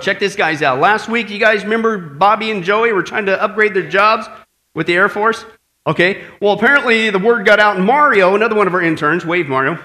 check this guys out. Last week, you guys remember Bobby and Joey were trying to upgrade their jobs with the Air Force? Okay. Well, apparently the word got out, and Mario, another one of our interns, wave Mario.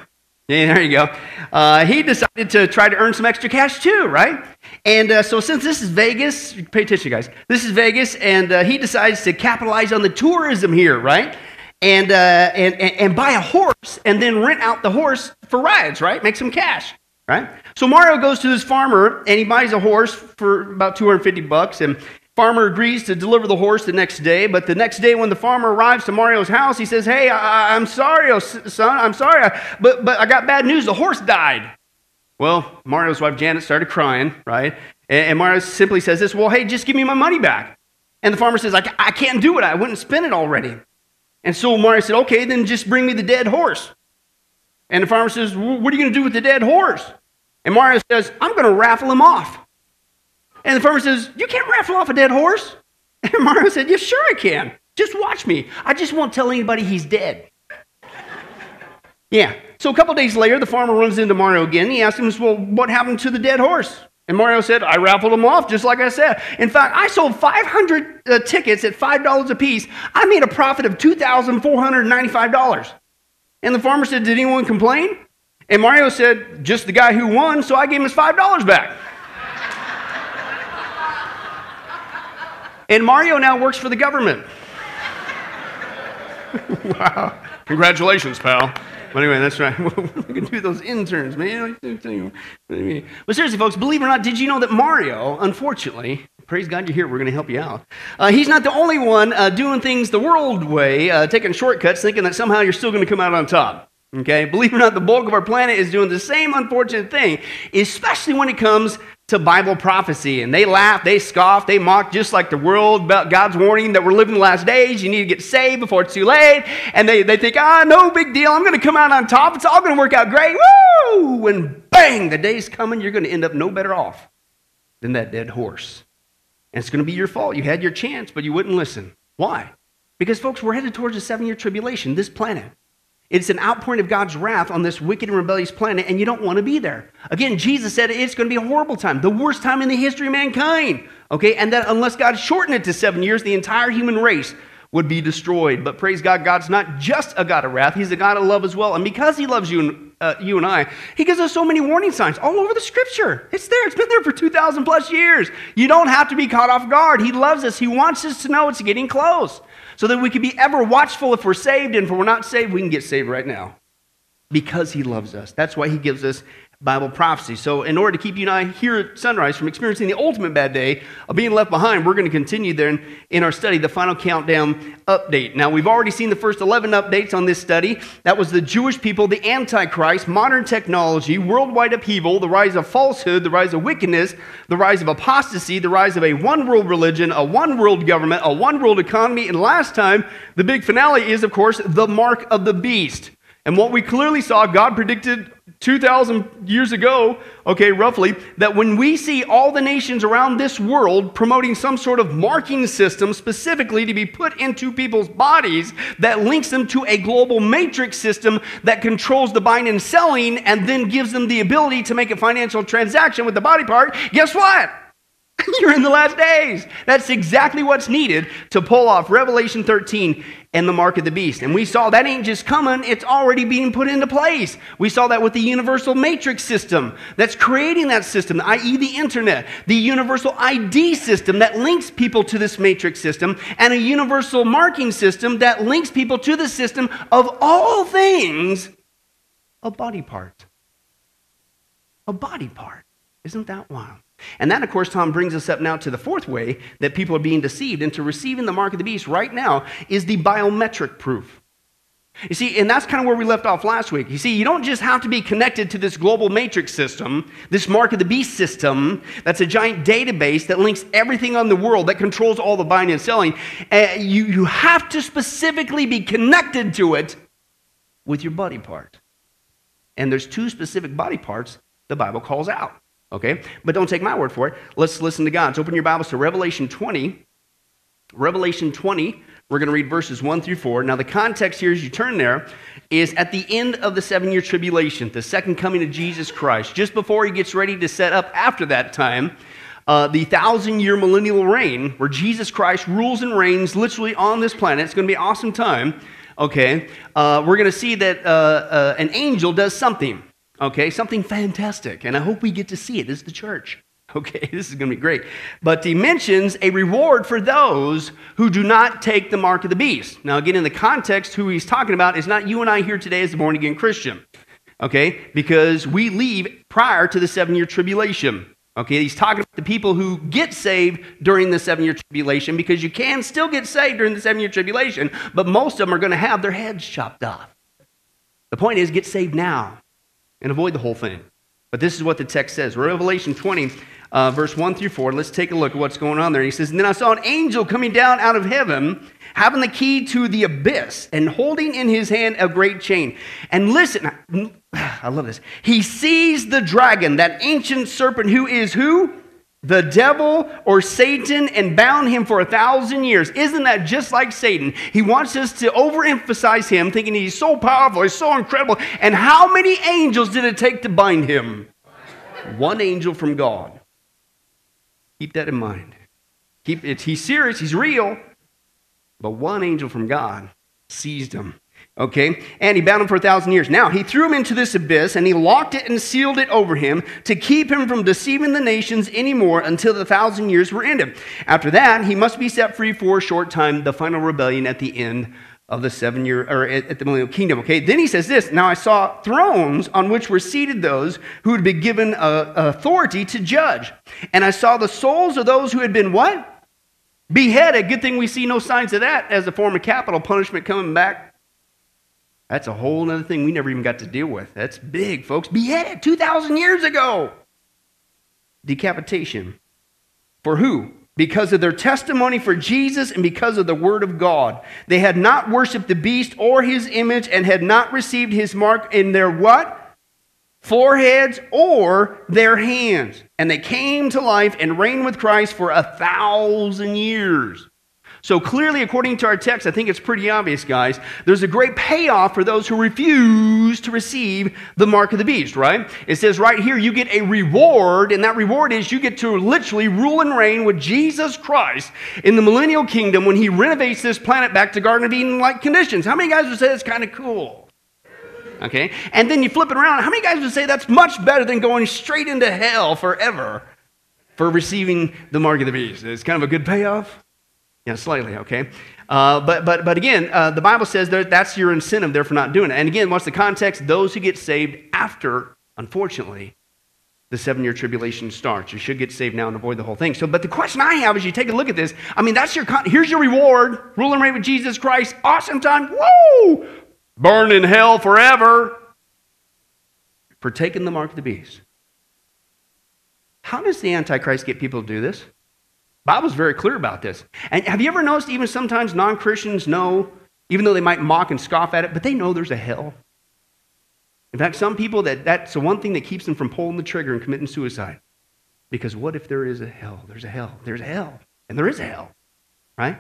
Yeah, there you go. Uh, he decided to try to earn some extra cash too, right? And uh, so, since this is Vegas, pay attention, guys. This is Vegas, and uh, he decides to capitalize on the tourism here, right? And, uh, and, and, and buy a horse and then rent out the horse for rides, right? Make some cash, right? So Mario goes to this farmer and he buys a horse for about 250 bucks, and Farmer agrees to deliver the horse the next day, but the next day when the farmer arrives to Mario's house, he says, Hey, I, am sorry, oh, son, I'm sorry, but, but I got bad news. The horse died. Well, Mario's wife Janet started crying, right? And, and Mario simply says this, Well, hey, just give me my money back. And the farmer says, I, I can't do it. I wouldn't spend it already. And so Mario said, Okay, then just bring me the dead horse. And the farmer says, What are you going to do with the dead horse? And Mario says, I'm going to raffle him off. And the farmer says, You can't raffle off a dead horse. And Mario said, Yes, sure I can. Just watch me. I just won't tell anybody he's dead. yeah. So a couple days later, the farmer runs into Mario again. He asks him, Well, what happened to the dead horse? And Mario said, I raffled him off, just like I said. In fact, I sold 500 uh, tickets at $5 a piece. I made a profit of $2,495. And the farmer said, Did anyone complain? And Mario said, Just the guy who won, so I gave him his $5 back. And Mario now works for the government. wow. Congratulations, pal. But anyway, that's right. we can do those interns, man. But seriously, folks, believe it or not, did you know that Mario, unfortunately, praise God you're here, we're going to help you out. Uh, he's not the only one uh, doing things the world way, uh, taking shortcuts, thinking that somehow you're still going to come out on top. Okay? Believe it or not, the bulk of our planet is doing the same unfortunate thing, especially when it comes to Bible prophecy. And they laugh, they scoff, they mock just like the world about God's warning that we're living the last days. You need to get saved before it's too late. And they, they think, ah, no big deal. I'm going to come out on top. It's all going to work out great. Woo! And bang, the day's coming. You're going to end up no better off than that dead horse. And it's going to be your fault. You had your chance, but you wouldn't listen. Why? Because, folks, we're headed towards a seven year tribulation, this planet. It's an outpouring of God's wrath on this wicked and rebellious planet, and you don't want to be there. Again, Jesus said it's going to be a horrible time, the worst time in the history of mankind. Okay, and that unless God shortened it to seven years, the entire human race would be destroyed. But praise God, God's not just a God of wrath, He's a God of love as well. And because He loves you and, uh, you and I, He gives us so many warning signs all over the scripture. It's there, it's been there for 2,000 plus years. You don't have to be caught off guard. He loves us, He wants us to know it's getting close so that we can be ever watchful if we're saved, and if we're not saved, we can get saved right now because He loves us. That's why He gives us Bible prophecy. So, in order to keep you and I here at Sunrise from experiencing the ultimate bad day of being left behind, we're going to continue then in our study, the final countdown update. Now, we've already seen the first 11 updates on this study. That was the Jewish people, the Antichrist, modern technology, worldwide upheaval, the rise of falsehood, the rise of wickedness, the rise of apostasy, the rise of a one world religion, a one world government, a one world economy, and last time, the big finale is, of course, the mark of the beast. And what we clearly saw, God predicted 2,000 years ago, okay, roughly, that when we see all the nations around this world promoting some sort of marking system specifically to be put into people's bodies that links them to a global matrix system that controls the buying and selling and then gives them the ability to make a financial transaction with the body part, guess what? You're in the last days. That's exactly what's needed to pull off Revelation 13 and the mark of the beast. And we saw that ain't just coming, it's already being put into place. We saw that with the universal matrix system that's creating that system, i.e., the internet, the universal ID system that links people to this matrix system, and a universal marking system that links people to the system of all things a body part. A body part. Isn't that wild? And that, of course, Tom brings us up now to the fourth way that people are being deceived into receiving the mark of the beast right now is the biometric proof. You see, and that's kind of where we left off last week. You see, you don't just have to be connected to this global matrix system, this mark of the beast system, that's a giant database that links everything on the world, that controls all the buying and selling. Uh, you, you have to specifically be connected to it with your body part. And there's two specific body parts the Bible calls out. Okay? But don't take my word for it. Let's listen to God's. Open your Bibles to Revelation 20. Revelation 20, We're going to read verses 1 through 4. Now, the context here, as you turn there, is at the end of the seven year tribulation, the second coming of Jesus Christ, just before he gets ready to set up after that time. Uh, the thousand year millennial reign, where Jesus Christ rules and reigns literally on this planet. It's going to be an awesome time. Okay, uh, we're going to see that uh, uh, an angel does something. Okay, something fantastic, and I hope we get to see it. This is the church. Okay, this is going to be great. But he mentions a reward for those who do not take the mark of the beast. Now, again, in the context, who he's talking about is not you and I here today as a born again Christian. Okay, because we leave prior to the seven year tribulation. Okay, he's talking about the people who get saved during the seven year tribulation because you can still get saved during the seven year tribulation, but most of them are going to have their heads chopped off. The point is, get saved now and avoid the whole thing. But this is what the text says Revelation 20, uh, verse 1 through 4. Let's take a look at what's going on there. He says, And then I saw an angel coming down out of heaven, having the key to the abyss, and holding in his hand a great chain. And listen, I love this. He sees the dragon, that ancient serpent who is who? The devil or Satan, and bound him for a thousand years. Isn't that just like Satan? He wants us to overemphasize him, thinking he's so powerful, he's so incredible. And how many angels did it take to bind him? One angel from God. Keep that in mind. Keep he's serious, he's real, but one angel from God seized him. Okay? And he bound him for a thousand years. Now, he threw him into this abyss and he locked it and sealed it over him to keep him from deceiving the nations anymore until the thousand years were ended. After that, he must be set free for a short time, the final rebellion at the end of the seven year, or at the millennial kingdom. Okay, then he says this Now I saw thrones on which were seated those who had been given uh, authority to judge. And I saw the souls of those who had been what? Beheaded. Good thing we see no signs of that as a form of capital punishment coming back. That's a whole other thing we never even got to deal with. That's big, folks. Beheaded 2,000 years ago. Decapitation. For who? because of their testimony for Jesus and because of the word of God. They had not worshiped the beast or his image and had not received his mark in their what? Foreheads or their hands. And they came to life and reigned with Christ for a thousand years. So clearly, according to our text, I think it's pretty obvious, guys. There's a great payoff for those who refuse to receive the mark of the beast, right? It says right here, you get a reward, and that reward is you get to literally rule and reign with Jesus Christ in the millennial kingdom when he renovates this planet back to Garden of Eden like conditions. How many guys would say that's kind of cool? Okay? And then you flip it around. How many guys would say that's much better than going straight into hell forever for receiving the mark of the beast? It's kind of a good payoff. Yeah, slightly, okay? Uh, but, but, but again, uh, the Bible says that that's your incentive there for not doing it. And again, what's the context? Those who get saved after, unfortunately, the seven year tribulation starts. You should get saved now and avoid the whole thing. So, but the question I have is you take a look at this. I mean, that's your, con- here's your reward. Rule and reign with Jesus Christ. Awesome time. Woo! Burn in hell forever for taking the mark of the beast. How does the Antichrist get people to do this? Bible's very clear about this. And have you ever noticed even sometimes non-Christians know, even though they might mock and scoff at it, but they know there's a hell. In fact, some people that that's the one thing that keeps them from pulling the trigger and committing suicide. Because what if there is a hell? There's a hell. There's a hell. And there is a hell. Right?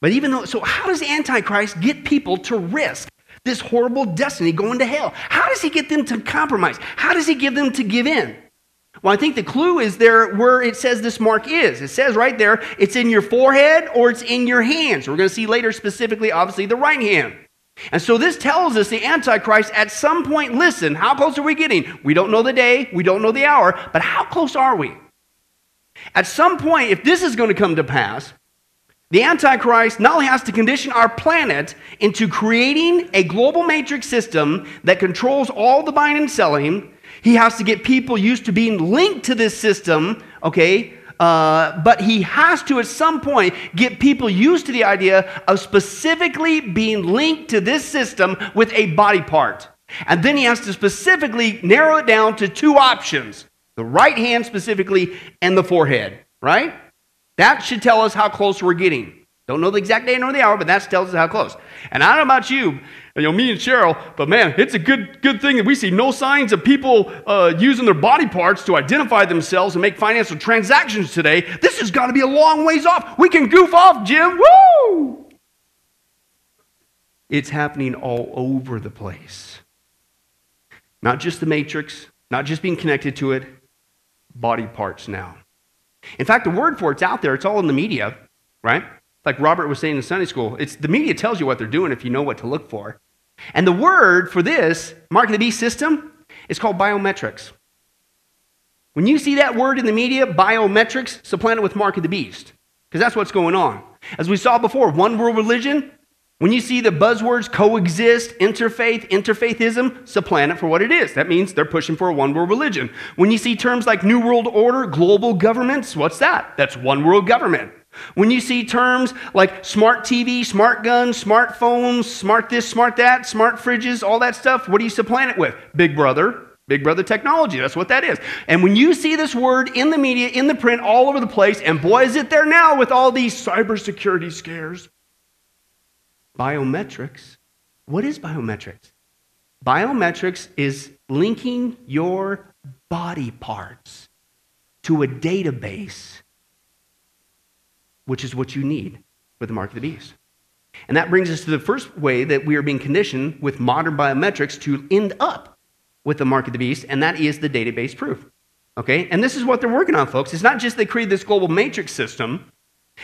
But even though, so how does the Antichrist get people to risk this horrible destiny going to hell? How does he get them to compromise? How does he get them to give in? Well, I think the clue is there where it says this mark is. It says right there, it's in your forehead or it's in your hands. We're going to see later specifically, obviously, the right hand. And so this tells us the Antichrist at some point, listen, how close are we getting? We don't know the day, we don't know the hour, but how close are we? At some point, if this is going to come to pass, the Antichrist not only has to condition our planet into creating a global matrix system that controls all the buying and selling, he has to get people used to being linked to this system, okay? Uh, but he has to, at some point, get people used to the idea of specifically being linked to this system with a body part. And then he has to specifically narrow it down to two options the right hand specifically and the forehead, right? That should tell us how close we're getting. Don't know the exact day nor the hour, but that tells us how close. And I don't know about you, you know, me and Cheryl, but man, it's a good, good thing that we see no signs of people uh, using their body parts to identify themselves and make financial transactions today. This has got to be a long ways off. We can goof off, Jim. Woo! It's happening all over the place. Not just the matrix, not just being connected to it, body parts now. In fact, the word for it's out there, it's all in the media, right? Like Robert was saying in Sunday school, it's the media tells you what they're doing if you know what to look for. And the word for this mark of the beast system is called biometrics. When you see that word in the media, biometrics, supplant it with mark of the beast, because that's what's going on. As we saw before, one world religion, when you see the buzzwords coexist, interfaith, interfaithism, supplant it for what it is. That means they're pushing for a one world religion. When you see terms like New World Order, global governments, what's that? That's one world government. When you see terms like smart TV, smart guns, smartphones, smart this, smart that, smart fridges, all that stuff, what do you supplant it with? Big Brother, Big Brother technology. That's what that is. And when you see this word in the media, in the print, all over the place, and boy, is it there now with all these cybersecurity scares. Biometrics. What is biometrics? Biometrics is linking your body parts to a database, which is what you need for the mark of the beast. And that brings us to the first way that we are being conditioned with modern biometrics to end up with the mark of the beast, and that is the database proof. Okay? And this is what they're working on, folks. It's not just they created this global matrix system,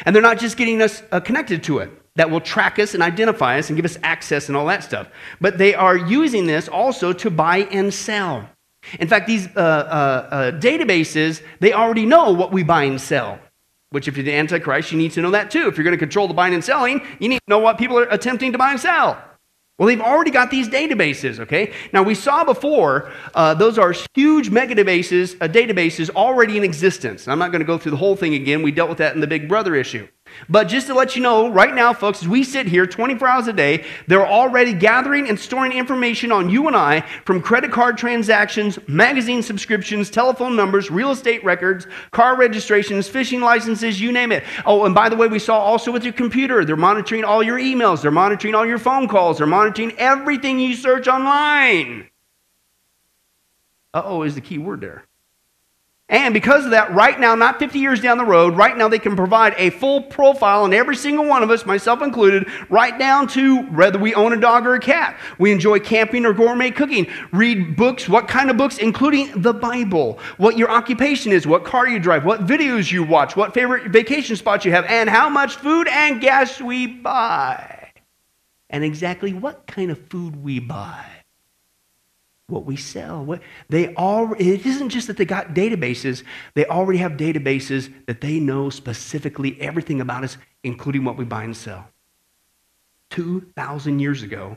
and they're not just getting us uh, connected to it that will track us and identify us and give us access and all that stuff, but they are using this also to buy and sell. In fact, these uh, uh, uh databases, they already know what we buy and sell. Which, if you're the Antichrist, you need to know that too. If you're going to control the buying and selling, you need to know what people are attempting to buy and sell. Well, they've already got these databases, okay? Now, we saw before, uh, those are huge mega databases, uh, databases already in existence. I'm not going to go through the whole thing again. We dealt with that in the Big Brother issue. But just to let you know, right now, folks, as we sit here 24 hours a day, they're already gathering and storing information on you and I from credit card transactions, magazine subscriptions, telephone numbers, real estate records, car registrations, fishing licenses, you name it. Oh, and by the way, we saw also with your computer, they're monitoring all your emails, they're monitoring all your phone calls, they're monitoring everything you search online. Uh oh, is the key word there. And because of that, right now, not 50 years down the road, right now they can provide a full profile on every single one of us, myself included, right down to whether we own a dog or a cat. We enjoy camping or gourmet cooking. Read books, what kind of books, including the Bible, what your occupation is, what car you drive, what videos you watch, what favorite vacation spots you have, and how much food and gas we buy. And exactly what kind of food we buy what we sell. What, they all, it isn't just that they got databases, they already have databases that they know specifically everything about us, including what we buy and sell. 2,000 years ago,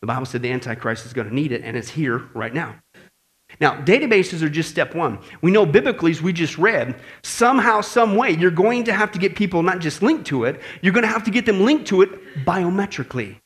the Bible said the Antichrist is going to need it, and it's here right now. Now, databases are just step one. We know biblically, as we just read, somehow, some way, you're going to have to get people not just linked to it, you're going to have to get them linked to it biometrically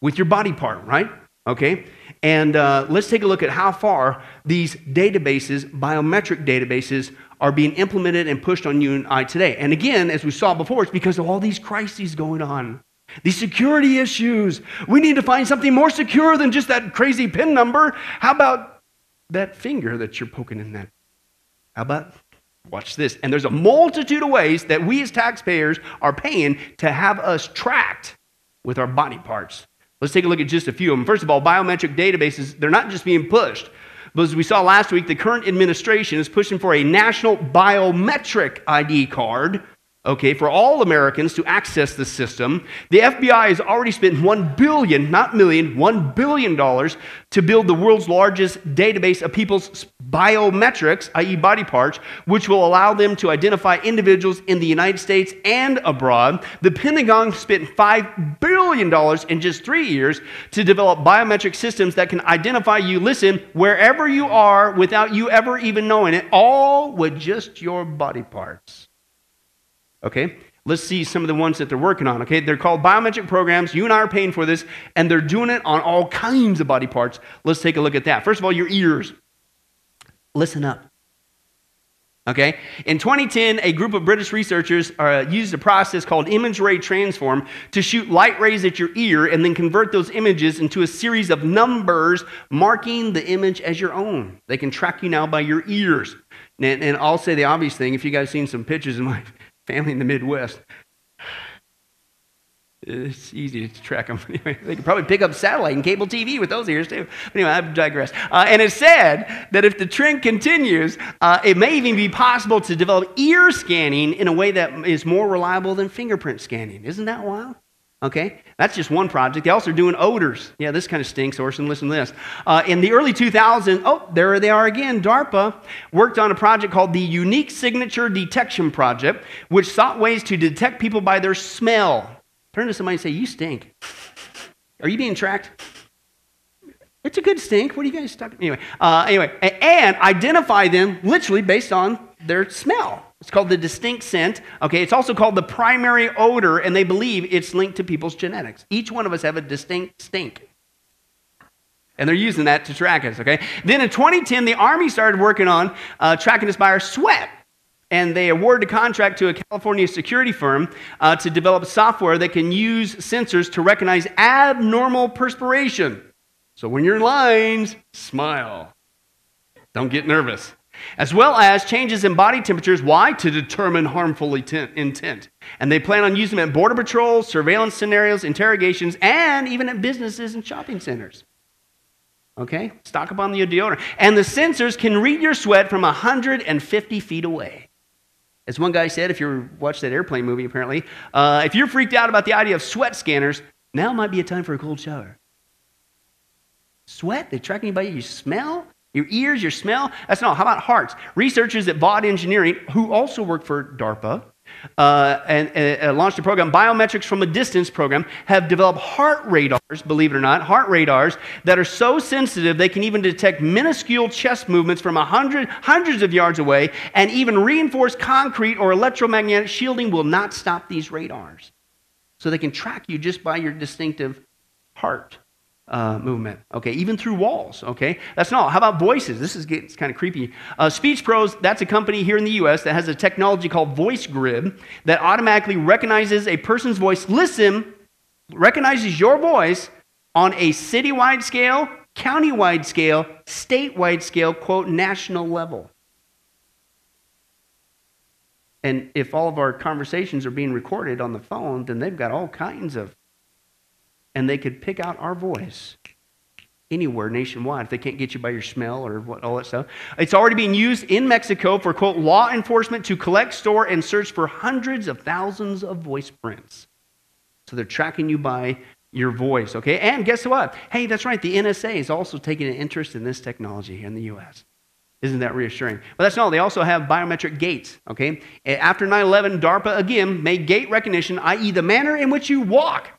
with your body part, right? Okay? And uh, let's take a look at how far these databases, biometric databases, are being implemented and pushed on you and I today. And again, as we saw before, it's because of all these crises going on. These security issues. We need to find something more secure than just that crazy PIN number. How about that finger that you're poking in that? How about, watch this. And there's a multitude of ways that we as taxpayers are paying to have us tracked with our body parts. Let's take a look at just a few of them. First of all, biometric databases, they're not just being pushed. But as we saw last week, the current administration is pushing for a national biometric ID card okay, for all Americans to access the system. The FBI has already spent 1 billion, not million, 1 billion dollars to build the world's largest database of people's biometrics, i.e. body parts, which will allow them to identify individuals in the United States and abroad. The Pentagon spent 5 billion dollars in just 3 years to develop biometric systems that can identify you listen wherever you are without you ever even knowing it, all with just your body parts. Okay? Let's see some of the ones that they're working on. Okay? They're called biometric programs. You and I are paying for this, and they're doing it on all kinds of body parts. Let's take a look at that. First of all, your ears. Listen up. Okay? In 2010, a group of British researchers uh, used a process called image ray transform to shoot light rays at your ear and then convert those images into a series of numbers marking the image as your own. They can track you now by your ears. And, and I'll say the obvious thing if you guys seen some pictures in my family in the Midwest. It's easy to track them. Anyway, they could probably pick up satellite and cable TV with those ears too. But anyway, I digress. Uh, and it said that if the trend continues, uh, it may even be possible to develop ear scanning in a way that is more reliable than fingerprint scanning. Isn't that wild? Okay, that's just one project. They also are doing odors. Yeah, this kind of stinks, Orson. Listen to this. Uh, in the early 2000s, oh, there they are again. DARPA worked on a project called the Unique Signature Detection Project, which sought ways to detect people by their smell. Turn to somebody and say, You stink. Are you being tracked? It's a good stink. What are you guys talking Anyway, uh, anyway, and identify them literally based on their smell. It's called the distinct scent. Okay, it's also called the primary odor, and they believe it's linked to people's genetics. Each one of us have a distinct stink. And they're using that to track us, okay? Then in 2010, the Army started working on uh, tracking us by our sweat and they awarded a contract to a California security firm uh, to develop software that can use sensors to recognize abnormal perspiration. So when you're in lines, smile. Don't get nervous. As well as changes in body temperatures. Why? To determine harmful intent. And they plan on using them at border patrols, surveillance scenarios, interrogations, and even at businesses and shopping centers. Okay? Stock up on the deodorant. And the sensors can read your sweat from 150 feet away. As one guy said, if you watched that airplane movie, apparently, uh, if you're freaked out about the idea of sweat scanners, now might be a time for a cold shower. Sweat? They track anybody you smell? Your ears, your smell? That's not. How about hearts? Researchers at Vought Engineering, who also work for DARPA, uh, and uh, launched a program, Biometrics from a Distance program, have developed heart radars, believe it or not, heart radars that are so sensitive they can even detect minuscule chest movements from a hundred, hundreds of yards away, and even reinforced concrete or electromagnetic shielding will not stop these radars. So they can track you just by your distinctive heart uh, movement, okay, even through walls, okay? That's not. How about voices? This is getting kind of creepy. Uh, Speech Pros, that's a company here in the US that has a technology called Voice Grid that automatically recognizes a person's voice. Listen, recognizes your voice on a citywide scale, countywide scale, statewide scale, quote, national level. And if all of our conversations are being recorded on the phone, then they've got all kinds of and they could pick out our voice anywhere nationwide if they can't get you by your smell or what, all that stuff. It's already being used in Mexico for, quote, law enforcement to collect, store, and search for hundreds of thousands of voice prints. So they're tracking you by your voice, okay? And guess what? Hey, that's right, the NSA is also taking an interest in this technology here in the U.S. Isn't that reassuring? But that's not all. They also have biometric gaits, okay? After 9 11, DARPA again made gait recognition, i.e., the manner in which you walk,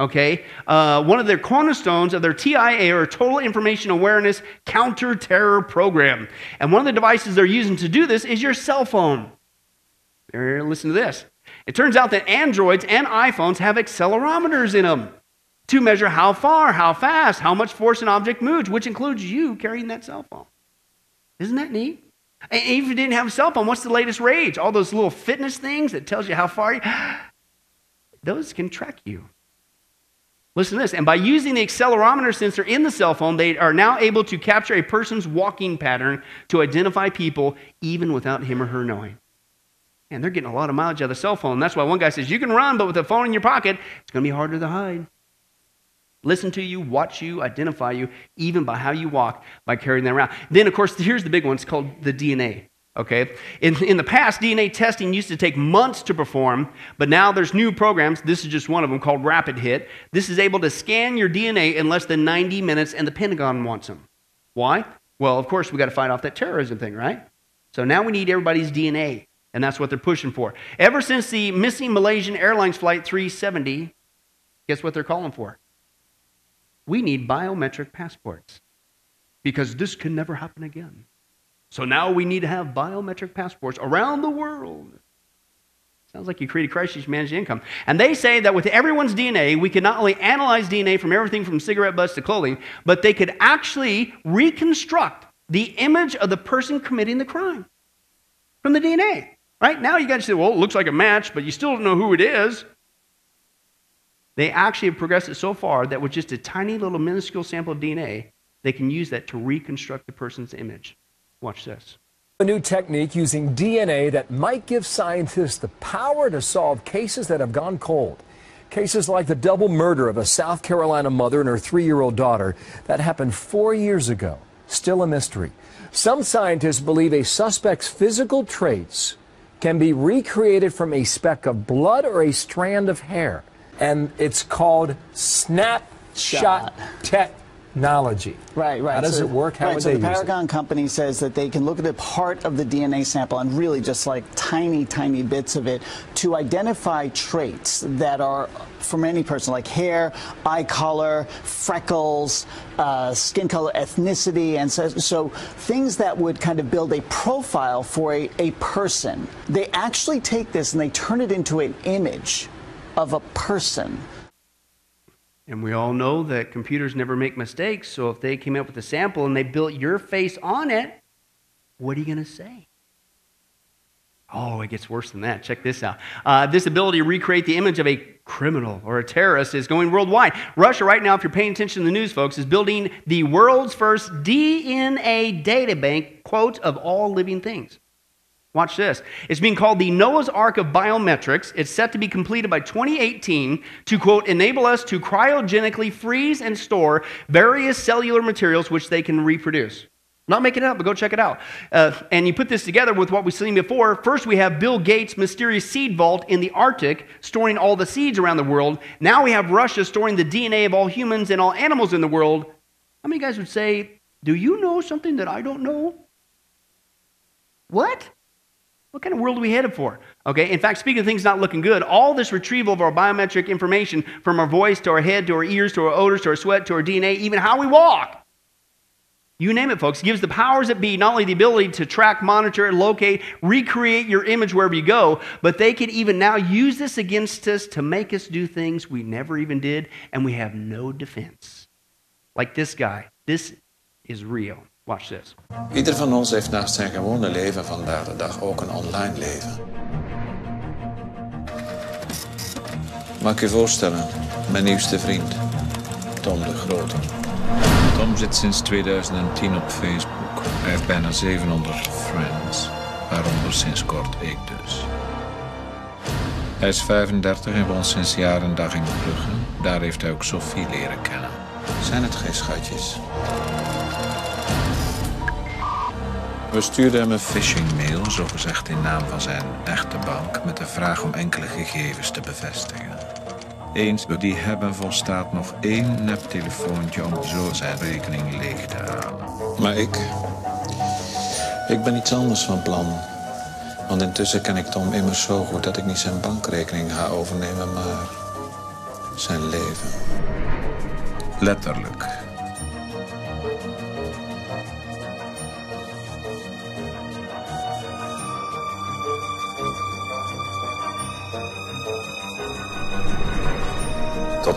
okay? Uh, one of their cornerstones of their TIA or Total Information Awareness Counter Terror Program. And one of the devices they're using to do this is your cell phone. Listen to this. It turns out that Androids and iPhones have accelerometers in them to measure how far, how fast, how much force an object moves, which includes you carrying that cell phone. Isn't that neat? And if you didn't have a cell phone, what's the latest rage? All those little fitness things that tells you how far you, those can track you. Listen to this. And by using the accelerometer sensor in the cell phone, they are now able to capture a person's walking pattern to identify people even without him or her knowing. And they're getting a lot of mileage out of the cell phone. That's why one guy says, You can run, but with a phone in your pocket, it's going to be harder to hide. Listen to you, watch you, identify you, even by how you walk, by carrying that around. Then, of course, here's the big one it's called the DNA. Okay? In, in the past, DNA testing used to take months to perform, but now there's new programs. This is just one of them called Rapid Hit. This is able to scan your DNA in less than 90 minutes, and the Pentagon wants them. Why? Well, of course, we got to fight off that terrorism thing, right? So now we need everybody's DNA, and that's what they're pushing for. Ever since the missing Malaysian Airlines Flight 370, guess what they're calling for? We need biometric passports because this can never happen again. So now we need to have biometric passports around the world. Sounds like you create a crisis managed income. And they say that with everyone's DNA, we can not only analyze DNA from everything from cigarette butts to clothing, but they could actually reconstruct the image of the person committing the crime from the DNA. Right? Now you guys say, well, it looks like a match, but you still don't know who it is. They actually have progressed it so far that with just a tiny little minuscule sample of DNA, they can use that to reconstruct the person's image. Watch this. A new technique using DNA that might give scientists the power to solve cases that have gone cold. Cases like the double murder of a South Carolina mother and her three year old daughter that happened four years ago. Still a mystery. Some scientists believe a suspect's physical traits can be recreated from a speck of blood or a strand of hair. And it's called snapshot technology. Right, right. How does so, it work? How right, would so they the use it? Parabon company says that they can look at a part of the DNA sample and really just like tiny, tiny bits of it to identify traits that are from any person, like hair, eye color, freckles, uh, skin color, ethnicity, and so, so things that would kind of build a profile for a, a person. They actually take this and they turn it into an image of a person. And we all know that computers never make mistakes. So if they came up with a sample and they built your face on it, what are you going to say? Oh, it gets worse than that. Check this out. Uh, this ability to recreate the image of a criminal or a terrorist is going worldwide. Russia, right now, if you're paying attention to the news, folks, is building the world's first DNA databank, quote, of all living things. Watch this. It's being called the Noah's Ark of Biometrics. It's set to be completed by 2018 to, quote, enable us to cryogenically freeze and store various cellular materials which they can reproduce. Not making it up, but go check it out. Uh, and you put this together with what we've seen before. First, we have Bill Gates' mysterious seed vault in the Arctic, storing all the seeds around the world. Now we have Russia storing the DNA of all humans and all animals in the world. How many guys would say, Do you know something that I don't know? What? What kind of world are we headed for? Okay, in fact, speaking of things not looking good, all this retrieval of our biometric information from our voice to our head to our ears to our odors to our sweat to our DNA, even how we walk. You name it, folks. gives the powers that be not only the ability to track, monitor, and locate, recreate your image wherever you go, but they can even now use this against us to make us do things we never even did, and we have no defense. Like this guy. This is real. Watch this. Ieder van ons heeft naast zijn gewone leven vandaag de dag ook een online leven. Mag je voorstellen, mijn nieuwste vriend, Tom de Grote. Tom zit sinds 2010 op Facebook. Hij heeft bijna 700 friends, waaronder sinds kort ik dus. Hij is 35 en woont sinds jaar en dag in Brugge. Daar heeft hij ook Sophie leren kennen. Zijn het geen schatjes? We stuurden hem een phishing-mail, zogezegd in naam van zijn echte bank, met de vraag om enkele gegevens te bevestigen. Eens door die hebben volstaat nog één neptelefoontje om zo zijn rekening leeg te halen. Maar ik. Ik ben iets anders van plan. Want intussen ken ik Tom immers zo goed dat ik niet zijn bankrekening ga overnemen, maar zijn leven. Letterlijk.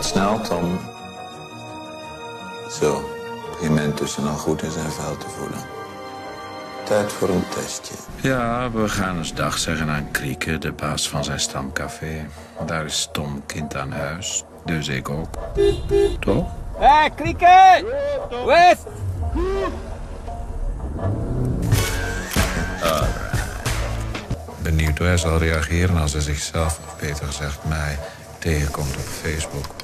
Snel, Tom. Zo, begin men intussen al goed in zijn vel te voelen. Tijd voor een testje. Ja, we gaan eens dag zeggen aan Krieke, de baas van zijn stamcafé. Daar is Tom kind aan huis, dus ik ook. Toch? Hé, hey, Krieke! West! Benieuwd hoe hij zal reageren als hij zichzelf, of beter gezegd mij, tegenkomt op Facebook.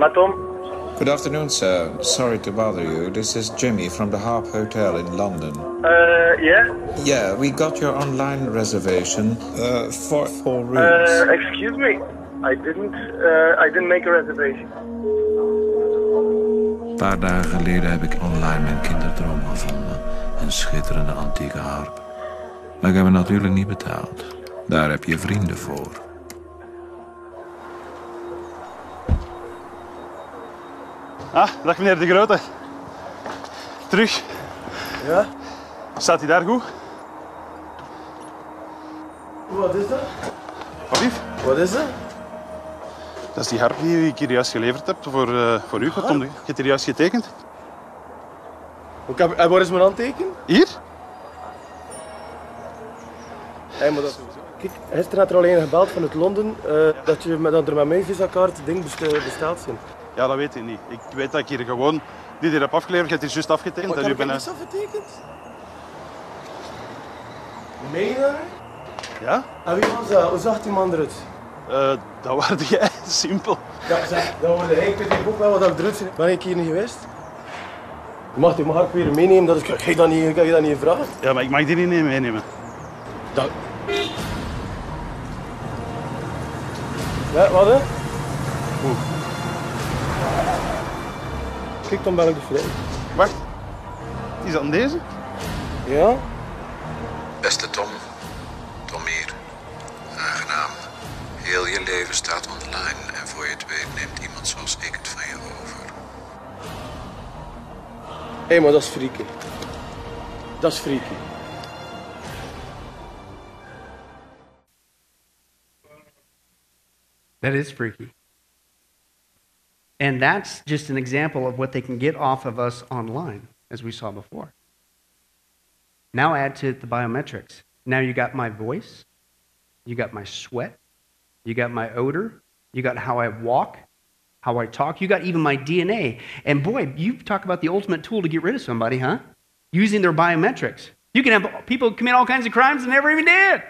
Maar Tom, Good afternoon, sir. Sorry to bother you. This is Jimmy from the Harp Hotel in London. uh, yeah? Yeah, we got your online reservation uh, for four rooms. Uh, excuse me. I didn't, uh, I didn't make a reservation. Een paar dagen geleden heb ik online mijn kinderdroom gevonden. Een schitterende antieke harp. Maar ik heb het natuurlijk niet betaald. Daar heb je vrienden voor. Ah, dag meneer De Grote. Terug. Ja? Staat hij daar goed? Wat is dat? Wat lief? Wat is dat? Dat is die harp die ik hier juist geleverd heb voor, uh, voor u. Tom, je hebt hier juist getekend. Ik heb, en waar is mijn handtekening? Hier? Hey, maar dat. Kijk, gisteren had er alleen gebeld vanuit Londen uh, dat, je met, dat er met mijn visa-kaart ding best- besteld zijn. Ja, dat weet ik niet. Ik weet dat ik hier gewoon dit hier heb afgeleverd. Je hebt hier juist afgetekend. Maar en heb ik bent, niks afgetekend? Meen je dat? Ja? En wie was dat? Hoe zag die man eruit? Eh, dat waarde jij. Simpel. Ja, zeg, dat was. Ik weet ook wel wat ik eruit. Ben ik hier niet geweest? Je mag die mark weer meenemen, dat is, ga je dat niet, ga je dat niet vragen? Ja, maar ik mag die niet meenemen. Dat... Ja, wat hè? Oeh. Kijk, dan ben ik de vrij. Wacht. Is dat deze? Ja? Beste Tom, Tom hier. Aangenaam. Heel je leven staat online en voor je het weet neemt iemand zoals ik het van je over. Hé, hey, maar dat is freaky. Dat is freaky. That is freaky. And that's just an example of what they can get off of us online, as we saw before. Now add to it the biometrics. Now you got my voice, you got my sweat, you got my odor, you got how I walk, how I talk, you got even my DNA. And boy, you talk about the ultimate tool to get rid of somebody, huh? Using their biometrics. You can have people commit all kinds of crimes and never even did.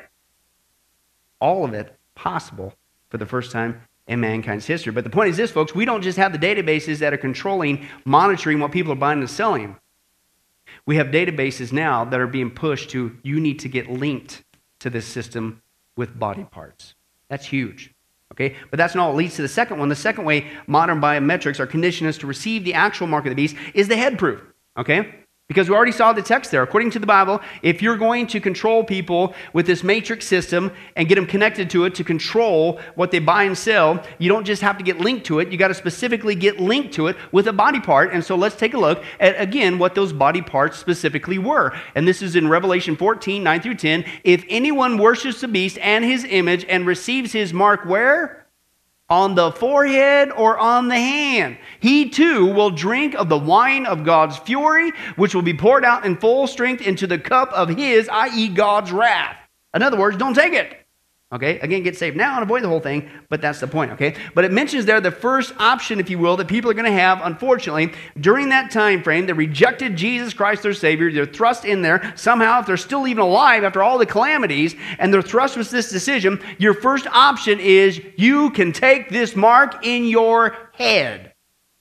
All of it possible for the first time in mankind's history. But the point is this, folks we don't just have the databases that are controlling, monitoring what people are buying and selling. We have databases now that are being pushed to you need to get linked to this system with body parts. That's huge. Okay? But that's not. It leads to the second one. The second way modern biometrics are conditioned us to receive the actual mark of the beast is the head proof. Okay? Because we already saw the text there. According to the Bible, if you're going to control people with this matrix system and get them connected to it to control what they buy and sell, you don't just have to get linked to it. You got to specifically get linked to it with a body part. And so let's take a look at, again, what those body parts specifically were. And this is in Revelation 14, 9 through 10. If anyone worships the beast and his image and receives his mark where? On the forehead or on the hand. He too will drink of the wine of God's fury, which will be poured out in full strength into the cup of his, i.e., God's wrath. In other words, don't take it. Okay, again, get saved now and avoid the whole thing, but that's the point, okay? But it mentions there the first option, if you will, that people are going to have, unfortunately, during that time frame. They rejected Jesus Christ, their Savior. They're thrust in there. Somehow, if they're still even alive after all the calamities, and they're thrust with this decision, your first option is you can take this mark in your head.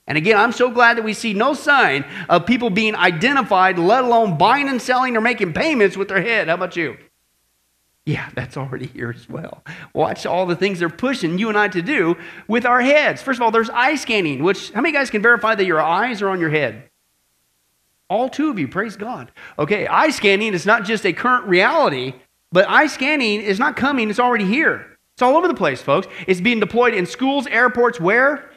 And again, I'm so glad that we see no sign of people being identified, let alone buying and selling or making payments with their head. How about you? Yeah, that's already here as well. Watch all the things they're pushing you and I to do with our heads. First of all, there's eye scanning, which, how many guys can verify that your eyes are on your head? All two of you, praise God. Okay, eye scanning is not just a current reality, but eye scanning is not coming, it's already here. It's all over the place, folks. It's being deployed in schools, airports, where?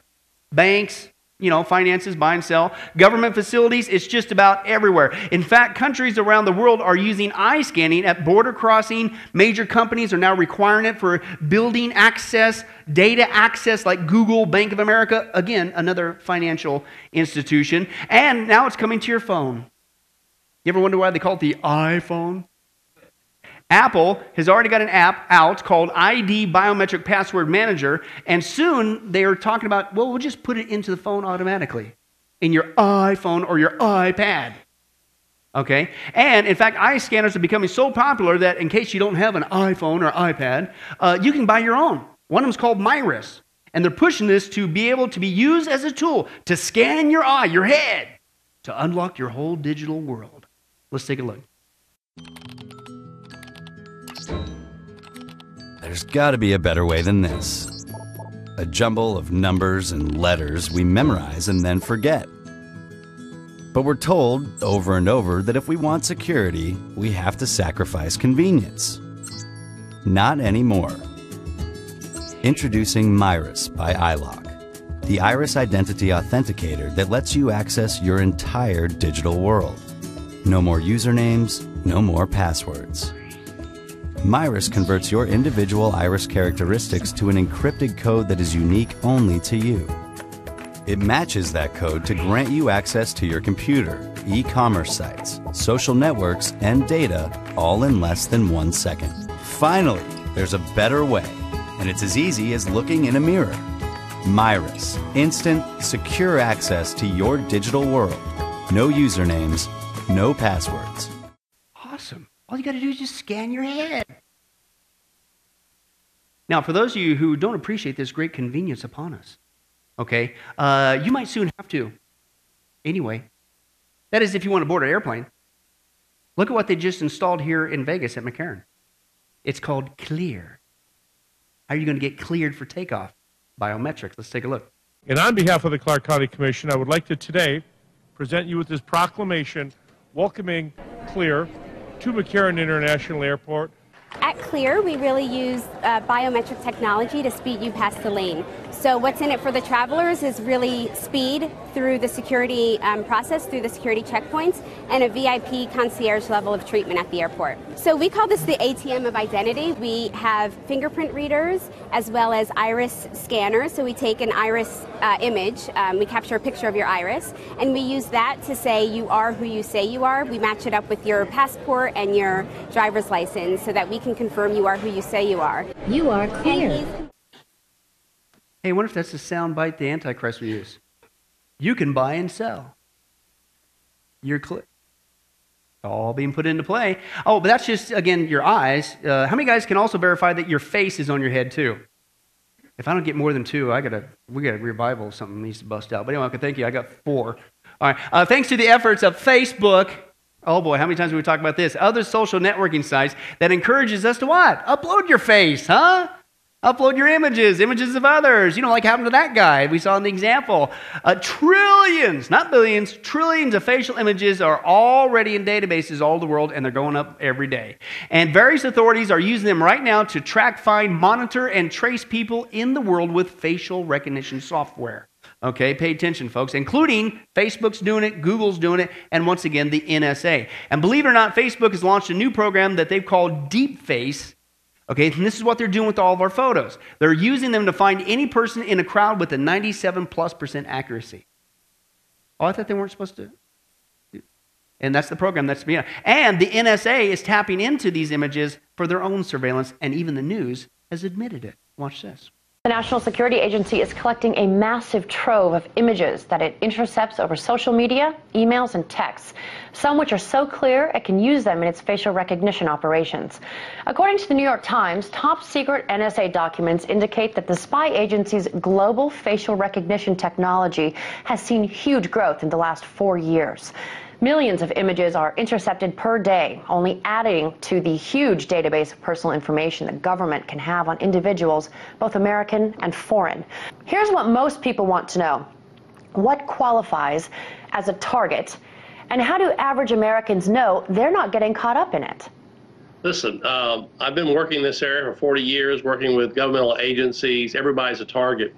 Banks, you know, finances, buy and sell. Government facilities, it's just about everywhere. In fact, countries around the world are using eye scanning at border crossing. Major companies are now requiring it for building access, data access, like Google, Bank of America. Again, another financial institution. And now it's coming to your phone. You ever wonder why they call it the iPhone? Apple has already got an app out called ID Biometric Password Manager, and soon they are talking about, well, we'll just put it into the phone automatically in your iPhone or your iPad. Okay? And in fact, eye scanners are becoming so popular that in case you don't have an iPhone or iPad, uh, you can buy your own. One of them is called Myris. And they're pushing this to be able to be used as a tool to scan your eye, your head, to unlock your whole digital world. Let's take a look. There's gotta be a better way than this. A jumble of numbers and letters we memorize and then forget. But we're told over and over that if we want security, we have to sacrifice convenience. Not anymore. Introducing Myris by EyeLock, the Iris Identity Authenticator that lets you access your entire digital world. No more usernames, no more passwords. Myris converts your individual iris characteristics to an encrypted code that is unique only to you. It matches that code to grant you access to your computer, e commerce sites, social networks, and data all in less than one second. Finally, there's a better way, and it's as easy as looking in a mirror. Myris, instant, secure access to your digital world. No usernames, no passwords. Awesome. All you got to do is just scan your head. Now, for those of you who don't appreciate this great convenience upon us, okay, uh, you might soon have to. Anyway, that is if you want to board an airplane. Look at what they just installed here in Vegas at McCarran. It's called Clear. How are you going to get cleared for takeoff? Biometrics. Let's take a look. And on behalf of the Clark County Commission, I would like to today present you with this proclamation welcoming Clear to McCarran International Airport at Clear, we really use uh, biometric technology to speed you past the lane. So what's in it for the travelers is really speed through the security um, process, through the security checkpoints, and a VIP concierge level of treatment at the airport. So we call this the ATM of identity. We have fingerprint readers as well as iris scanners. So we take an iris uh, image, um, we capture a picture of your iris, and we use that to say you are who you say you are. We match it up with your passport and your driver's license so that we can confirm you are who you say you are. You are clear. Hey, wonder if that's the sound bite the Antichrist will use. You can buy and sell. You're clear. All being put into play. Oh, but that's just, again, your eyes. Uh, how many guys can also verify that your face is on your head, too? If I don't get more than two, I gotta, we got a revival. Something needs to bust out. But anyway, okay, thank you. I got four. All right. Uh, thanks to the efforts of Facebook. Oh boy, how many times have we talked about this? Other social networking sites that encourages us to what? Upload your face, huh? Upload your images, images of others. You know, like happened to that guy we saw in the example. Uh, trillions, not billions, trillions of facial images are already in databases all the world, and they're going up every day. And various authorities are using them right now to track, find, monitor, and trace people in the world with facial recognition software. Okay, pay attention, folks, including Facebook's doing it, Google's doing it, and once again, the NSA. And believe it or not, Facebook has launched a new program that they've called DeepFace Okay, and this is what they're doing with all of our photos. They're using them to find any person in a crowd with a 97 plus percent accuracy. Oh, I thought they weren't supposed to. And that's the program that's being. And the NSA is tapping into these images for their own surveillance, and even the news has admitted it. Watch this. The National Security Agency is collecting a massive trove of images that it intercepts over social media, emails, and texts, some which are so clear it can use them in its facial recognition operations. According to the New York Times, top secret NSA documents indicate that the spy agency's global facial recognition technology has seen huge growth in the last four years. Millions of images are intercepted per day, only adding to the huge database of personal information that government can have on individuals, both American and foreign. Here's what most people want to know. What qualifies as a target, and how do average Americans know they're not getting caught up in it? Listen, um, I've been working in this area for 40 years, working with governmental agencies. Everybody's a target.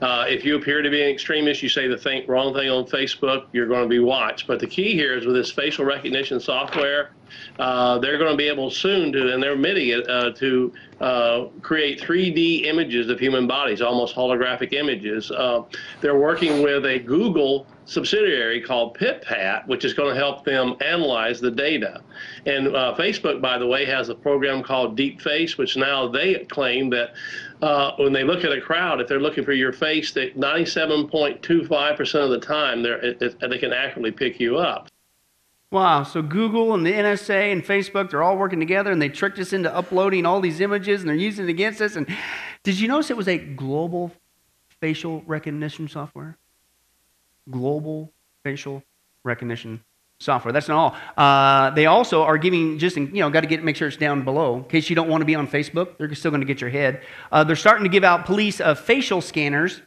Uh, if you appear to be an extremist, you say the thing, wrong thing on Facebook, you're going to be watched. But the key here is with this facial recognition software, uh, they're going to be able soon to, and they're admitting it, uh, to uh, create 3D images of human bodies, almost holographic images. Uh, they're working with a Google subsidiary called PittPatt, which is going to help them analyze the data. And uh, Facebook, by the way, has a program called DeepFace, which now they claim that uh, when they look at a crowd, if they're looking for your face, that 97.25% of the time it, it, they can accurately pick you up. Wow, so Google and the NSA and Facebook, they're all working together and they tricked us into uploading all these images and they're using it against us. And did you notice it was a global facial recognition software? Global facial recognition software. That's not all. Uh, they also are giving just, you know, got to get make sure it's down below in case you don't want to be on Facebook. They're still going to get your head. Uh, they're starting to give out police uh, facial scanners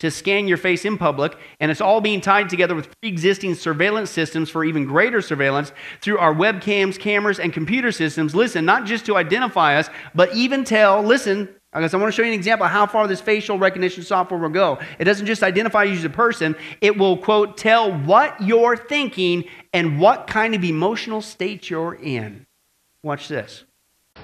to scan your face in public, and it's all being tied together with pre-existing surveillance systems for even greater surveillance through our webcams, cameras, and computer systems. Listen, not just to identify us, but even tell. Listen, I guess I want to show you an example of how far this facial recognition software will go. It doesn't just identify you as a person, it will, quote, tell what you're thinking and what kind of emotional state you're in. Watch this.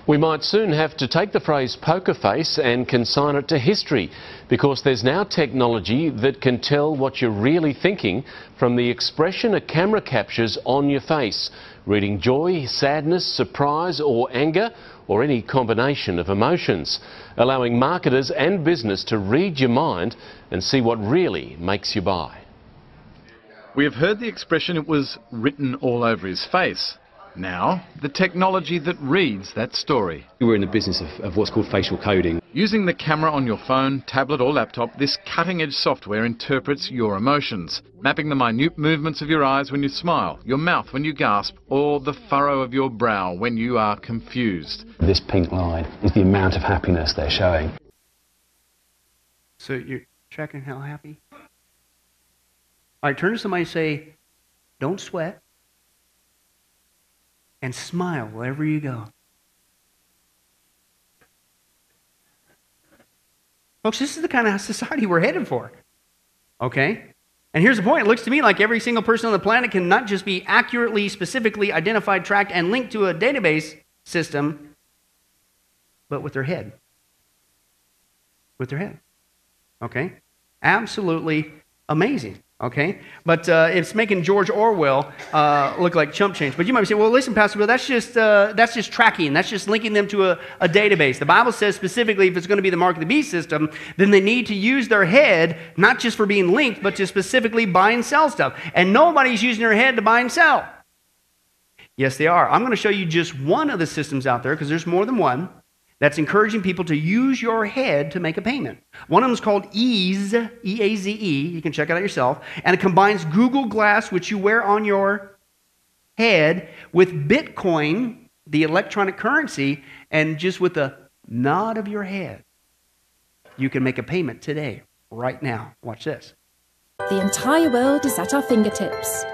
We might soon have to take the phrase poker face and consign it to history because there's now technology that can tell what you're really thinking from the expression a camera captures on your face, reading joy, sadness, surprise or anger or any combination of emotions, allowing marketers and business to read your mind and see what really makes you buy. We have heard the expression it was written all over his face. Now, the technology that reads that story. We're in the business of, of what's called facial coding. Using the camera on your phone, tablet or laptop, this cutting-edge software interprets your emotions, mapping the minute movements of your eyes when you smile, your mouth when you gasp, or the furrow of your brow when you are confused. This pink line is the amount of happiness they're showing. So you're tracking how happy? All right, turn to somebody and say, don't sweat and smile wherever you go. Folks, this is the kind of society we're headed for. Okay? And here's the point it looks to me like every single person on the planet can not just be accurately, specifically identified, tracked, and linked to a database system, but with their head. With their head. Okay? Absolutely amazing. Okay? But uh, it's making George Orwell uh, look like chump change. But you might be saying, well, listen, Pastor Bill, that's just, uh, that's just tracking. That's just linking them to a, a database. The Bible says specifically if it's going to be the mark of the beast system, then they need to use their head, not just for being linked, but to specifically buy and sell stuff. And nobody's using their head to buy and sell. Yes, they are. I'm going to show you just one of the systems out there because there's more than one that's encouraging people to use your head to make a payment. One of them is called Eaze, E A Z E. You can check it out yourself. And it combines Google Glass, which you wear on your head, with Bitcoin, the electronic currency, and just with a nod of your head, you can make a payment today, right now. Watch this. The entire world is at our fingertips,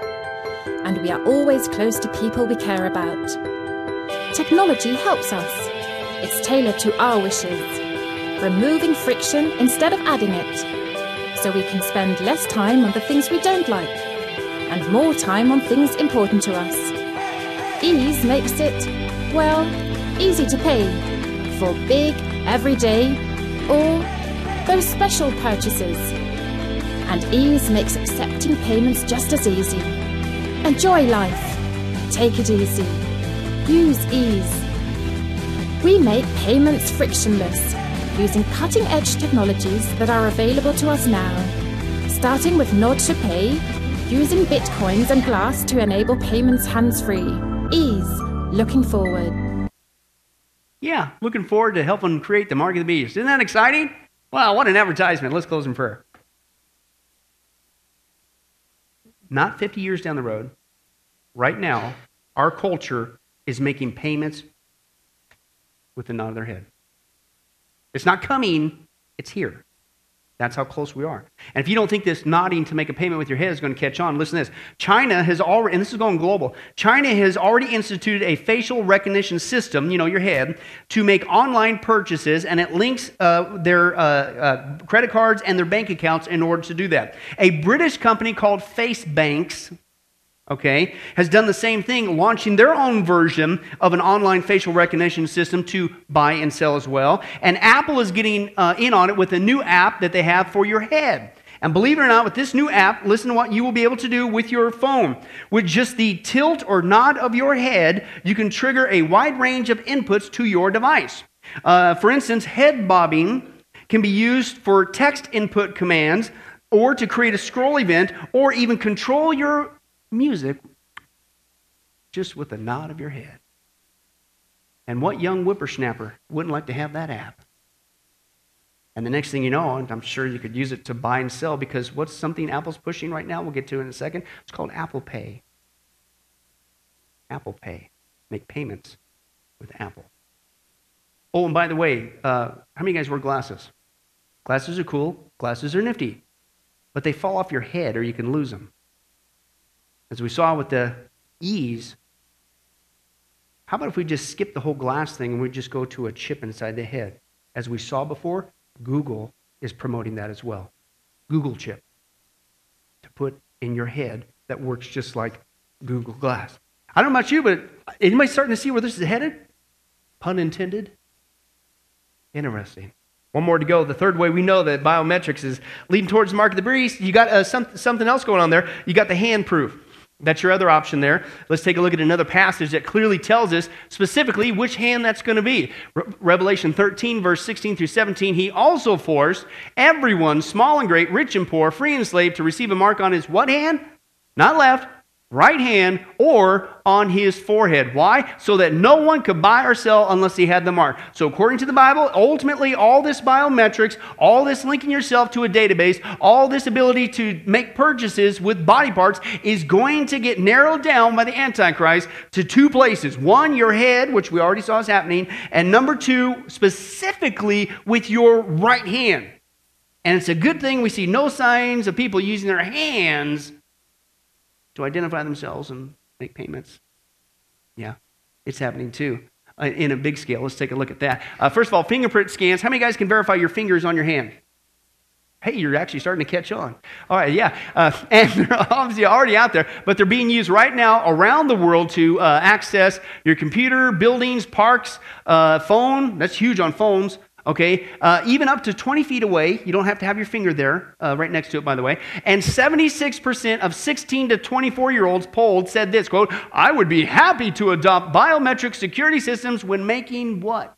and we are always close to people we care about. Technology helps us it's tailored to our wishes, removing friction instead of adding it, so we can spend less time on the things we don't like and more time on things important to us. Eaze makes it, well, easy to pay for big, everyday, or those special purchases. And Eaze makes accepting payments just as easy. Enjoy life. Take it easy. Use Eaze. We make payments frictionless using cutting edge technologies that are available to us now. Starting with Nod to Pay, using bitcoins and glass to enable payments hands free. Eaze, looking forward. Yeah, looking forward to helping create the mark of the beast. Isn't that exciting? Wow, what an advertisement. Let's close in prayer. Not 50 years down the road, right now, our culture is making payments with a nod of their head. It's not coming, it's here. That's how close we are. And if you don't think this nodding to make a payment with your head is going to catch on, listen to this. China has already, and this is going global, China has already instituted a facial recognition system, you know, your head, to make online purchases, and it links uh, their uh, uh, credit cards and their bank accounts in order to do that. A British company called Facebanx okay, has done the same thing, launching their own version of an online facial recognition system to buy and sell as well. And Apple is getting uh, in on it with a new app that they have for your head. And believe it or not, with this new app, listen to what you will be able to do with your phone. With just the tilt or nod of your head, you can trigger a wide range of inputs to your device. Uh, for instance, head bobbing can be used for text input commands or to create a scroll event or even control your music just with a nod of your head. And what young whippersnapper wouldn't like to have that app? And the next thing you know, and I'm sure you could use it to buy and sell because what's something Apple's pushing right now? We'll get to in a second. It's called Apple Pay. Apple Pay. Make payments with Apple. Oh, and by the way, uh, how many guys wear glasses? Glasses are cool, glasses are nifty, but they fall off your head or you can lose them. As we saw with the Eaze, how about if we just skip the whole glass thing and we just go to a chip inside the head? As we saw before, Google is promoting that as well. Google chip to put in your head that works just like Google Glass. I don't know about you, but anybody starting to see where this is headed? Pun intended. Interesting. One more to go. The third way we know that biometrics is leading towards the mark of the beast. You got uh, some, something else going on there. You got the hand proof. That's your other option there. Let's take a look at another passage that clearly tells us specifically which hand that's going to be. Re- Revelation 13, verse 16 through 17. He also forced everyone, small and great, rich and poor, free and slave, to receive a mark on his what hand? Not left, right hand or on his forehead. Why? So that no one could buy or sell unless he had the mark. So, according to the Bible, ultimately, all this biometrics, all this linking yourself to a database, all this ability to make purchases with body parts is going to get narrowed down by the Antichrist to two places. One, your head, which we already saw is happening, and number two, specifically with your right hand. And it's a good thing we see no signs of people using their hands to identify themselves and make payments. Yeah, it's happening too uh, in a big scale. Let's take a look at that. Uh, first of all, fingerprint scans. How many guys can verify your fingers on your hand? Hey, you're actually starting to catch on. All right, yeah. Uh, and they're obviously already out there, but they're being used right now around the world to uh, access your computer, buildings, parks, uh, phone. That's huge on phones. Okay, uh, even up to 20 feet away, you don't have to have your finger there, uh, right next to it, by the way. And 76% of 16 to 24 year olds polled said this quote, I would be happy to adopt biometric security systems when making what?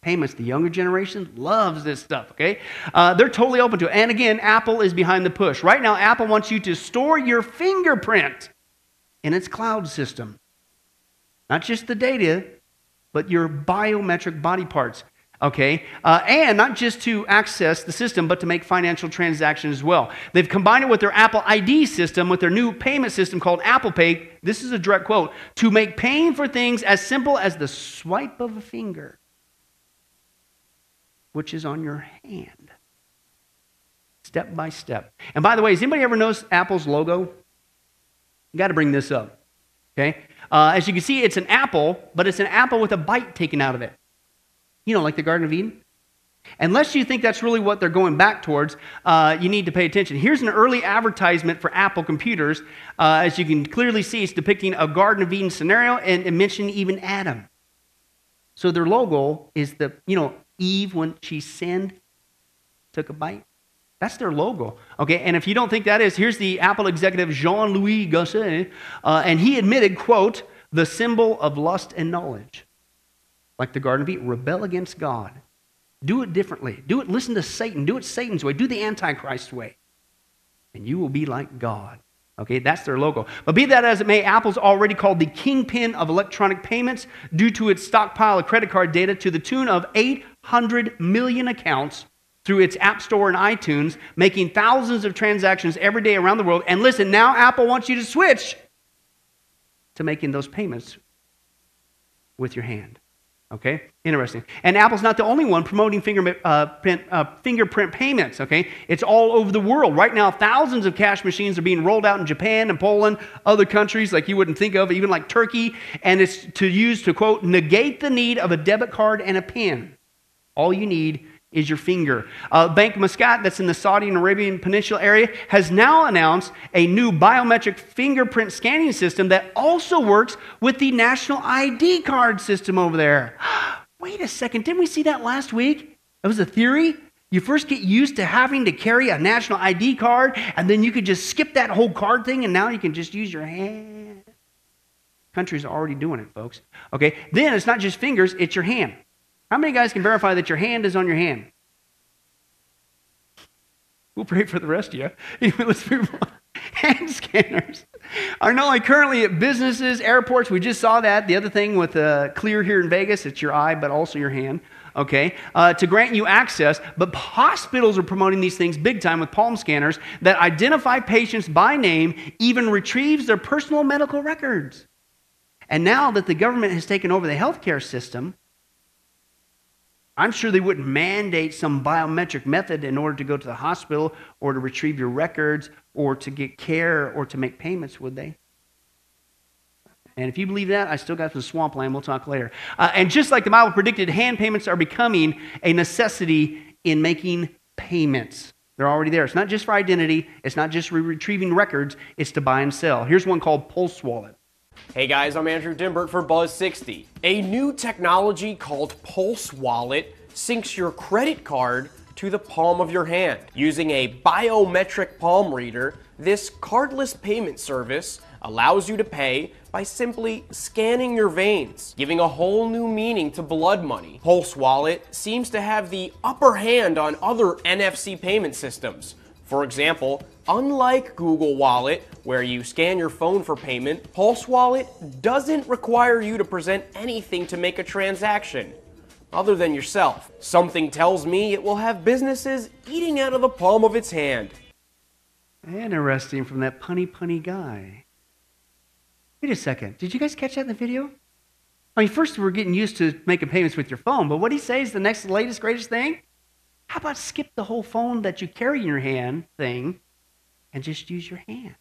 Payments. The younger generation loves this stuff, okay? Uh, they're totally open to it. And again, Apple is behind the push. Right now, Apple wants you to store your fingerprint in its cloud system. Not just the data, but your biometric body parts okay? Uh, and not just to access the system, but to make financial transactions as well. They've combined it with their Apple ID system, with their new payment system called Apple Pay. This is a direct quote to make paying for things as simple as the swipe of a finger, which is on your hand. Step by step. And by the way, has anybody ever noticed Apple's logo? You got to bring this up, okay? Uh, as you can see, it's an apple, but it's an apple with a bite taken out of it. You know, like the Garden of Eden. Unless you think that's really what they're going back towards, uh, you need to pay attention. Here's an early advertisement for Apple computers. Uh, as you can clearly see, it's depicting a Garden of Eden scenario and, and mentioning even Adam. So their logo is the, you know, Eve when she sinned, took a bite. That's their logo. Okay, and if you don't think that is, here's the Apple executive Jean Louis Gassée, uh, and he admitted, quote, the symbol of lust and knowledge like the Garden of Eden, rebel against God. Do it differently. Do it, listen to Satan. Do it Satan's way. Do the Antichrist way. And you will be like God. Okay, that's their logo. But be that as it may, Apple's already called the kingpin of electronic payments due to its stockpile of credit card data to the tune of 800 million accounts through its App Store and iTunes, making thousands of transactions every day around the world. And listen, now Apple wants you to switch to making those payments with your hand. Okay, interesting. And Apple's not the only one promoting fingerprint, uh, print, uh, fingerprint payments. Okay, it's all over the world right now. Thousands of cash machines are being rolled out in Japan and Poland, other countries like you wouldn't think of, even like Turkey. And it's to use to quote negate the need of a debit card and a PIN. All you need is your finger. Uh, Bank Muscat, that's in the Saudi and Arabian Peninsula area, has now announced a new biometric fingerprint scanning system that also works with the national ID card system over there. Wait a second, didn't we see that last week? That was a theory. You first get used to having to carry a national ID card, and then you could just skip that whole card thing, and now you can just use your hand. Countries are already doing it, folks. Okay, then it's not just fingers, it's your hand. How many guys can verify that your hand is on your hand? We'll pray for the rest of you. Anyway, let's move on. Hand scanners are not only currently at businesses, airports. We just saw that. The other thing with uh, Clear here in Vegas, it's your eye, but also your hand. Okay, uh, to grant you access, but hospitals are promoting these things big time with palm scanners that identify patients by name, even retrieves their personal medical records. And now that the government has taken over the healthcare system, I'm sure they wouldn't mandate some biometric method in order to go to the hospital or to retrieve your records or to get care or to make payments, would they? And if you believe that, I still got some swampland. We'll talk later. Uh, and just like the Bible predicted, hand payments are becoming a necessity in making payments. They're already there. It's not just for identity, it's not just re- retrieving records, it's to buy and sell. Here's one called Pulse Wallet. Hey guys, I'm Andrew Dimbert for Buzz60. A new technology called Pulse Wallet syncs your credit card to the palm of your hand. Using a biometric palm reader, this cardless payment service allows you to pay by simply scanning your veins, giving a whole new meaning to blood money. Pulse Wallet seems to have the upper hand on other NFC payment systems, For example, unlike Google Wallet, where you scan your phone for payment, Pulse Wallet doesn't require you to present anything to make a transaction other than yourself. Something tells me it will have businesses eating out of the palm of its hand. Interesting from that punny punny guy. Wait a second. Did you guys catch that in the video? I mean, first we're getting used to making payments with your phone, but what he says is the next latest greatest thing? How about skip the whole phone that you carry in your hand thing and just use your hand?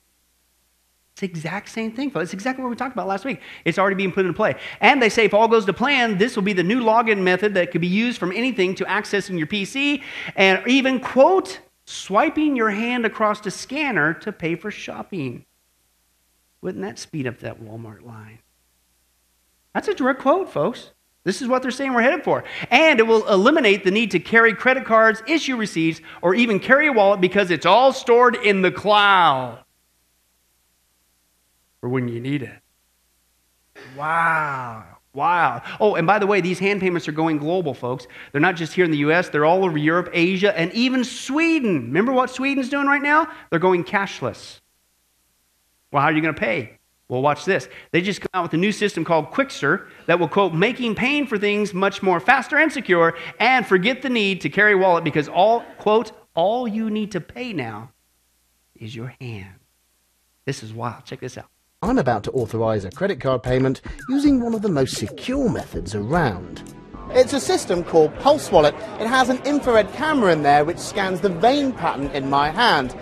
It's the exact same thing, folks. It's exactly what we talked about last week. It's already being put into play. And they say if all goes to plan, this will be the new login method that could be used from anything to accessing your PC and even, quote, swiping your hand across the scanner to pay for shopping. Wouldn't that speed up that Walmart line? That's a direct quote, folks. This is what they're saying we're headed for. And it will eliminate the need to carry credit cards, issue receipts, or even carry a wallet because it's all stored in the cloud for when you need it. Wow. Wow. Oh, and by the way, these hand payments are going global, folks. They're not just here in the US, they're all over Europe, Asia, and even Sweden. Remember what Sweden's doing right now? They're going cashless. Well, how are you going to pay? Well, watch this. They just come out with a new system called Quixter that will, quote, making paying for things much more faster and secure and forget the need to carry a wallet because all, quote, all you need to pay now is your hand. This is wild. Check this out. I'm about to authorize a credit card payment using one of the most secure methods around. It's a system called Pulse Wallet. It has an infrared camera in there which scans the vein pattern in my hand.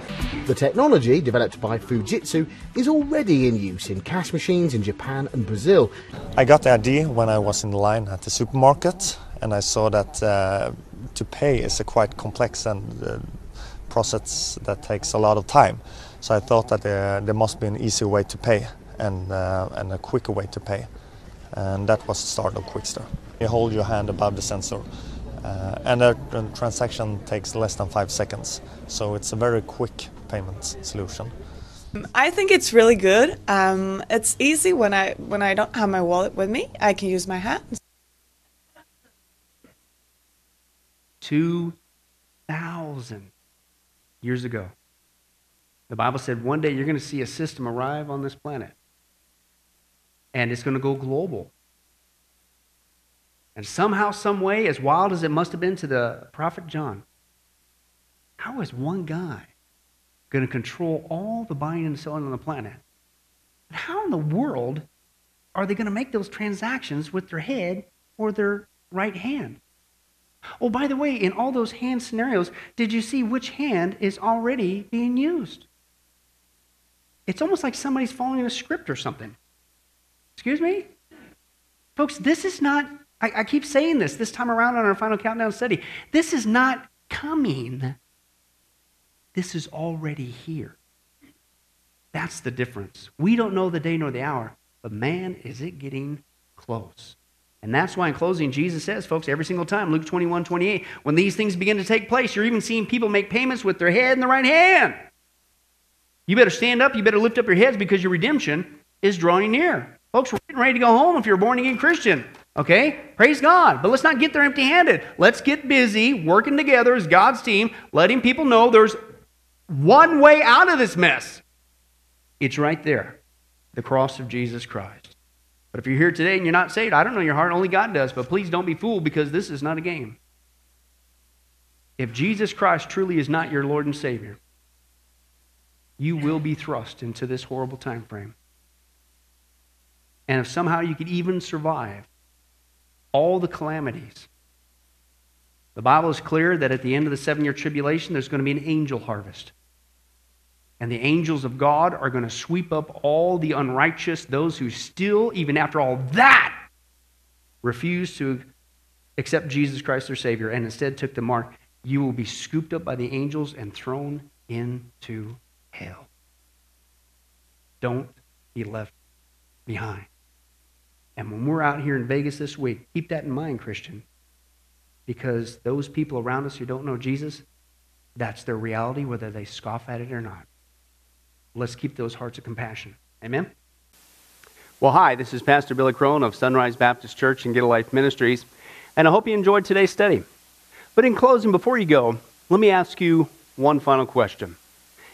The technology, developed by Fujitsu, is already in use in cash machines in Japan and Brazil. I got the idea when I was in line at the supermarket and I saw that uh, to pay is a quite complex and uh, process that takes a lot of time. So I thought that uh, there must be an easier way to pay and, uh, and a quicker way to pay. And that was the start of Quixter. You hold your hand above the sensor uh, and a, a transaction takes less than five seconds. So it's a very quick payment solution. I think it's really good. Um, it's easy when I when I don't have my wallet with me. I can use my hands. Two thousand years ago, the Bible said one day you're going to see a system arrive on this planet, and it's going to go global. And somehow, some way, as wild as it must have been to the prophet John, how is one guy going to control all the buying and selling on the planet? And how in the world are they going to make those transactions with their head or their right hand? Oh, by the way, in all those hand scenarios, did you see which hand is already being used? It's almost like somebody's following a script or something. Excuse me? Folks, this is not, I, I, keep saying this this time around on our final countdown study. This is not coming, this is already here. That's the difference. We don't know the day nor the hour, but man, is it getting close. And that's why, in closing, Jesus says, folks, every single time, Luke 21 28, when these things begin to take place, you're even seeing people make payments with their head and the right hand. You better stand up, you better lift up your heads because your redemption is drawing near. Folks, we're getting ready to go home if you're a born again Christian. Okay? Praise God. But let's not get there empty handed. Let's get busy working together as God's team, letting people know there's one way out of this mess. It's right there the cross of Jesus Christ. But if you're here today and you're not saved, I don't know your heart, only God does. But please don't be fooled because this is not a game. If Jesus Christ truly is not your Lord and Savior, you will be thrust into this horrible time frame. And if somehow you could even survive all the calamities, the Bible is clear that at the end of the seven year tribulation, there's going to be an angel harvest. And the angels of God are going to sweep up all the unrighteous, those who still, even after all that, refuse to accept Jesus Christ their Savior and instead took the mark. You will be scooped up by the angels and thrown into hell. Don't be left behind. And when we're out here in Vegas this week, keep that in mind, Christian, because those people around us who don't know Jesus, that's their reality, whether they scoff at it or not. Let's keep those hearts of compassion. Amen? Well, hi, this is Pastor Billy Crone of Sunrise Baptist Church and Get a Life Ministries, and I hope you enjoyed today's study. But in closing, before you go, let me ask you one final question.